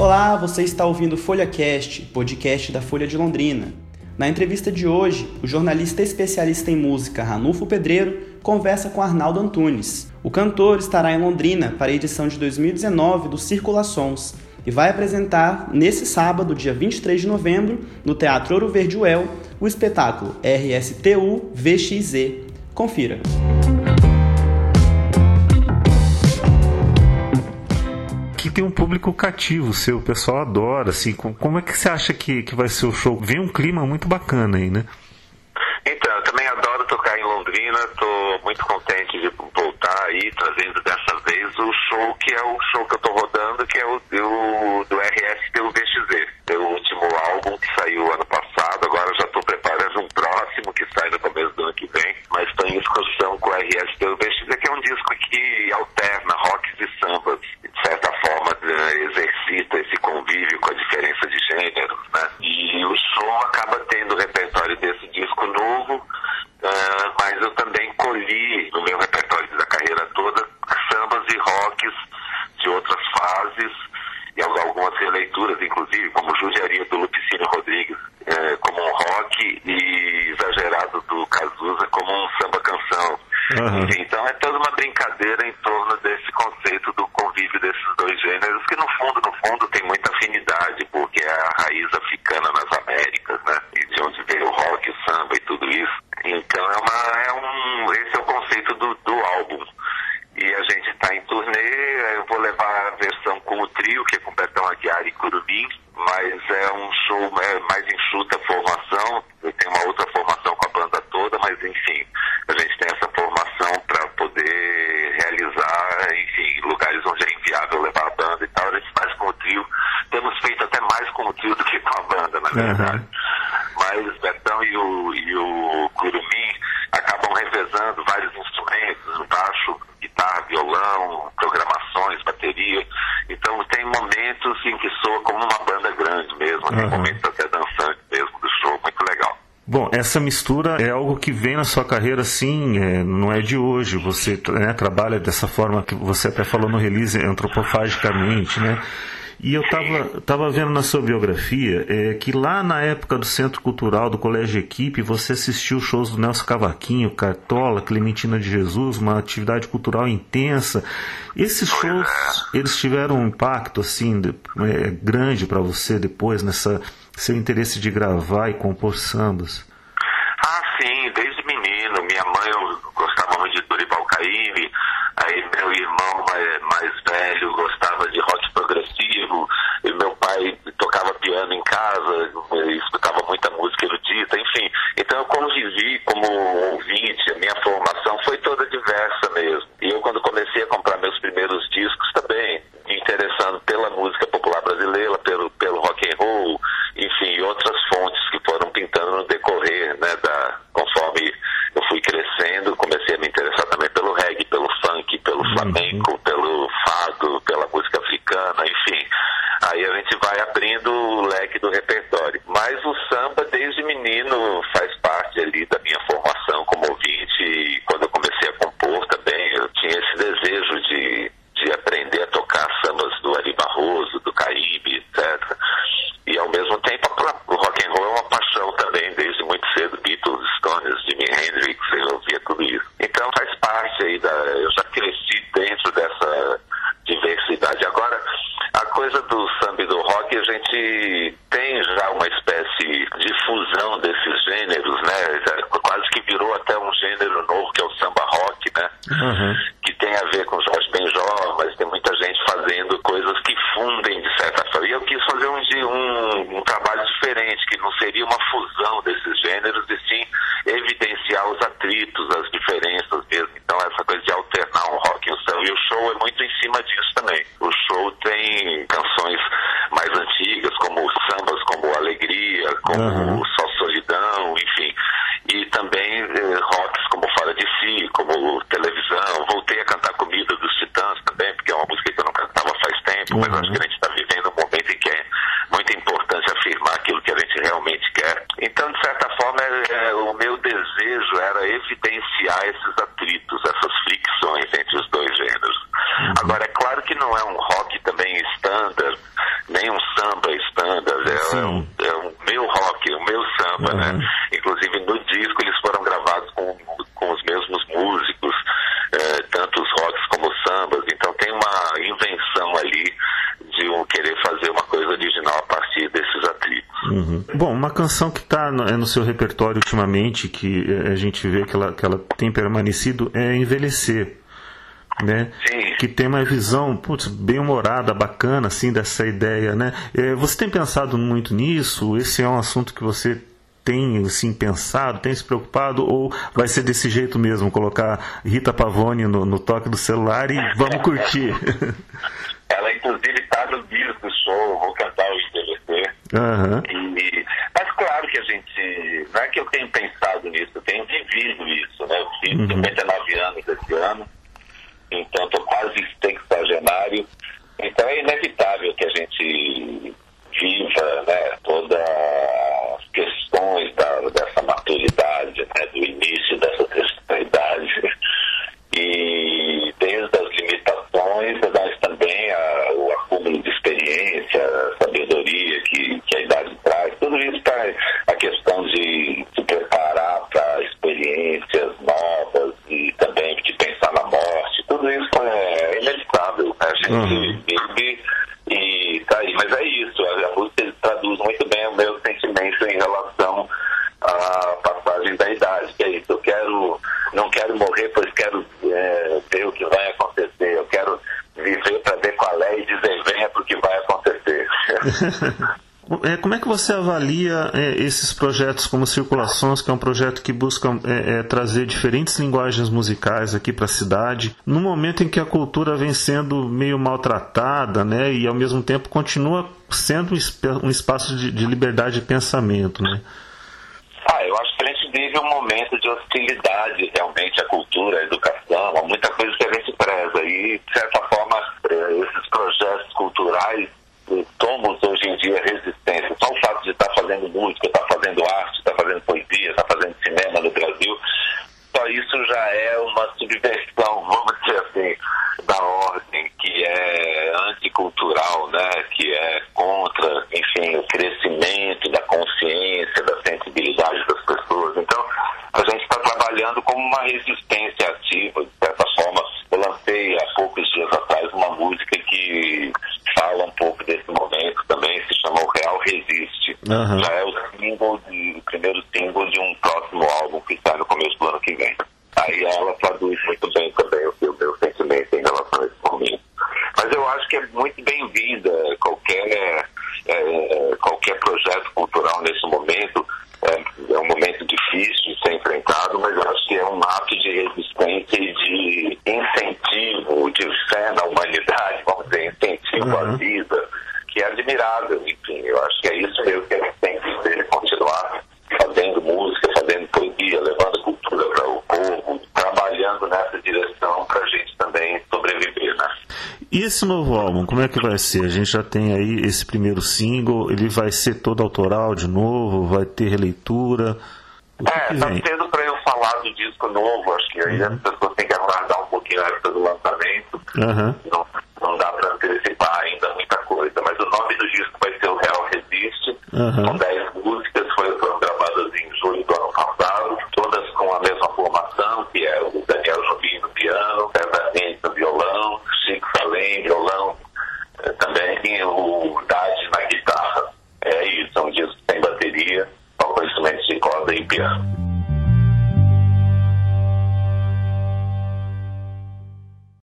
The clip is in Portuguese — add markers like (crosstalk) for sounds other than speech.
Olá, você está ouvindo FolhaCast, podcast da Folha de Londrina. Na entrevista de hoje, o jornalista especialista em música Ranulfo Pedreiro conversa com Arnaldo Antunes. O cantor estará em Londrina para a edição de 2019 do Circulações e vai apresentar nesse sábado, dia 23 de novembro, no Teatro Ouro Verde Uel, o espetáculo RSTU VXZ. Confira. Tem um público cativo seu, o pessoal adora, assim, como é que você acha que, que vai ser o show? Vem um clima muito bacana aí, né? Então, eu também adoro tocar em Londrina, estou muito contente de voltar aí, trazendo dessa vez o show que é o show que eu estou rodando, que é o, do RS pelo VXZ, é o último álbum que saiu ano passado, agora já estou preparando um próximo que sai no começo do ano que vem, mas estou em discussão com o RS pelo VXZ, que é um disco que alterna rocks e sambas exercita esse convívio com a diferença de gêneros, né? E o som acaba tendo o repertório desse disco novo, uh, mas eu também colhi no meu repertório da carreira toda sambas e rocks de outras fases e algumas releituras, inclusive, como Judiaria do Lupicínio Rodrigues, uh, como um rock e Exagerado do Cazuza como um samba-canção. Uhum. Então é toda uma brincadeira em torno desse conceito do convívio desses dois gêneros, que no fundo, no fundo tem muita afinidade, porque é a raiz africana nas Américas, né? E de onde veio o rock, o samba e tudo isso. Então é uma, é um, esse é o conceito do, do álbum. E a gente está em turnê, eu vou levar a versão com o trio, que é com Betão Aguiar e Curumim, mas é um show é mais enxuta formação, eu tenho uma outra formação com a banda toda, mas enfim, a gente tem essa formação para poder realizar, enfim, em lugares onde é inviável levar a banda e tal, a gente faz com o trio. Temos feito até o trio do que com a banda, na verdade. Uhum. Mas Betão e o, e o Curumim acabam revezando vários instrumentos, baixo, guitarra, violão, programações, bateria. Então tem momentos em que soa como uma banda grande mesmo, uhum. tem momentos até dançantes mesmo do show, muito legal. Bom, essa mistura é algo que vem na sua carreira, sim, é, não é de hoje. Você né, trabalha dessa forma que você até falou no release, antropofagicamente, né? E eu estava tava vendo na sua biografia é, que lá na época do Centro Cultural do Colégio Equipe, você assistiu shows do Nelson Cavaquinho, Cartola, Clementina de Jesus, uma atividade cultural intensa. Esses shows, eles tiveram um impacto assim de, é, grande para você depois nessa seu interesse de gravar e compor sambas? Ah, sim, desde menino. Minha mãe eu gostava muito de Dorival Caymmi, aí meu irmão mais, mais velho gostava de meu pai tocava piano em casa, escutava muita música erudita, enfim. Então eu convivi como ouvinte, a minha formação foi toda diversa mesmo. E eu quando comecei a comprar meus primeiros discos também, me interessando pela música popular brasileira, pelo, pelo rock and roll, enfim, outras fontes que foram pintando no decorrer, né, da, conforme eu fui crescendo, comecei a me interessar também pelo reggae, pelo funk, pelo uhum. flamenco, pelo fado, pela música africana, enfim. Aí a gente vai abrindo o leque do repertório. Mas o samba, desde menino, faz parte ali da minha formação como ouvinte, e quando eu comecei a compor também, eu tinha esse desejo de, de aprender a tocar sambas do Ari Barroso, do Caribe, etc. E ao mesmo tempo o rock and roll é uma paixão também, desde muito cedo, Beatles, Stones, Jimi Hendrix, eu ouvia tudo isso. Então faz parte aí da. Eu já cresci dentro dessa diversidade. Agora, a coisa do e rock, a gente tem já uma espécie de fusão desses gêneros, né? Quase que virou até um gênero novo, que é o samba rock, né? Uhum. Que tem a ver com Jorge Benjor, mas tem muita gente fazendo coisas que fundem de certa forma. E eu quis fazer um, um, um trabalho diferente, que não seria uma fusão desses gêneros, e sim evidenciar os atritos, as diferenças mesmo. Então, essa coisa de alternar um rock e um samba. E o show é muito em cima disso também. O show tem canções mais antigas, como sambas como Alegria, como uhum. Só Solidão, enfim. E também eh, rocks como Fora de Si, como Televisão. Voltei a cantar Comida dos Titãs também, porque é uma música que eu não cantava faz tempo, uhum. mas acho que a gente está vivendo um momento em que é muito importante afirmar aquilo que a gente realmente quer. Então, de certa forma, é, é, o meu desejo era evidenciar esses atritos, essas fricções entre os dois gêneros. Uhum. Agora, é claro que não é um rock também standard, nem um é, o, é o meu rock, o meu samba, uhum. né? Inclusive no disco eles foram gravados com, com os mesmos músicos, é, tanto os rocks como os sambas. Então tem uma invenção ali de um querer fazer uma coisa original a partir desses atritos. Uhum. Bom, uma canção que está no, é no seu repertório ultimamente, que é, a gente vê que ela, que ela tem permanecido, é Envelhecer né? Sim. Que tem uma visão putz, bem humorada, bacana, assim, dessa ideia, né? É, você tem pensado muito nisso? Esse é um assunto que você tem assim pensado, tem se preocupado ou vai ser desse jeito mesmo, colocar Rita Pavone no, no toque do celular e vamos curtir? (laughs) Ela inclusive está no disco do show, vou cantar o ITVC. Uhum. E, mas claro que a gente, não é que eu tenho pensado nisso, eu tenho vivido isso, né? Eu fiz uhum. 59 anos esse ano então estou quase sexagenário. Então é inevitável que a gente viva né, todas as questões da, dessa maturidade, né, do início dessa idade. E desde as limitações, mas também a, o acúmulo de experiência, sabedoria que, que a idade traz. Tudo isso está a questão de se preparar para experiências novas e também de pensar na morte tudo isso é inevitável. Né? A gente uhum. e tá aí. Mas é isso, a, a música traduz muito bem o meu sentimento em relação à passagem da idade, que é isso. Eu quero, não quero morrer, pois quero é, ver o que vai acontecer. Eu quero viver para ver qual é e dizer venha para o que vai acontecer. (laughs) É, como é que você avalia é, esses projetos como Circulações, que é um projeto que busca é, é, trazer diferentes linguagens musicais aqui para a cidade, no momento em que a cultura vem sendo meio maltratada, né, e ao mesmo tempo continua sendo um espaço de, de liberdade de pensamento, né? Ah, eu acho que a gente vive um momento de hostilidade realmente à cultura, à educação, a muita coisa que a gente preza. E, de certa forma, é, esses projetos culturais tomos hoje em dia resistência. Só o fato de estar fazendo música, estar fazendo arte, estar fazendo poesia, estar fazendo cinema no Brasil, só isso já é uma subversão, vamos dizer assim, da ordem que é anticultural, né? que é contra, enfim, o crescimento da consciência, da sensibilidade das pessoas. Então, a gente está trabalhando como uma resistência ativa, de certa forma. Eu lancei há poucos dias atrás uma música que fala um pouco desse momento também, se chama O Real Resiste. Uhum. Já é o single de, o primeiro single de um próximo álbum que sai no começo do ano que vem. Aí ela traduz muito bem também o, o meu sentimento em relação a esse momento. Mas eu acho que é muito bem-vinda qualquer, é, qualquer projeto cultural nesse momento. É, é, um momento difícil de ser enfrentado, mas eu acho que é um ato de resistência e de incentivo, de fé na humanidade, vamos dizer, incentivo uhum. à vida, que é admirável. Enfim, eu acho que é isso mesmo que a gente tem que ser, continuar fazendo música, fazendo poesia, levando cultura para o povo, trabalhando nessa direção para a gente também sobreviver, né? E esse novo álbum, como é que vai ser? A gente já tem aí esse primeiro single, ele vai ser todo autoral de novo, vai ter releitura? O que é, que tá cedo para eu falar do disco novo, acho que aí uhum. as pessoas têm que aguardar um pouquinho antes do lançamento. Uhum. Não, não dá para antecipar ainda muita coisa, mas o nome do disco vai ser O Real Resiste, uhum. com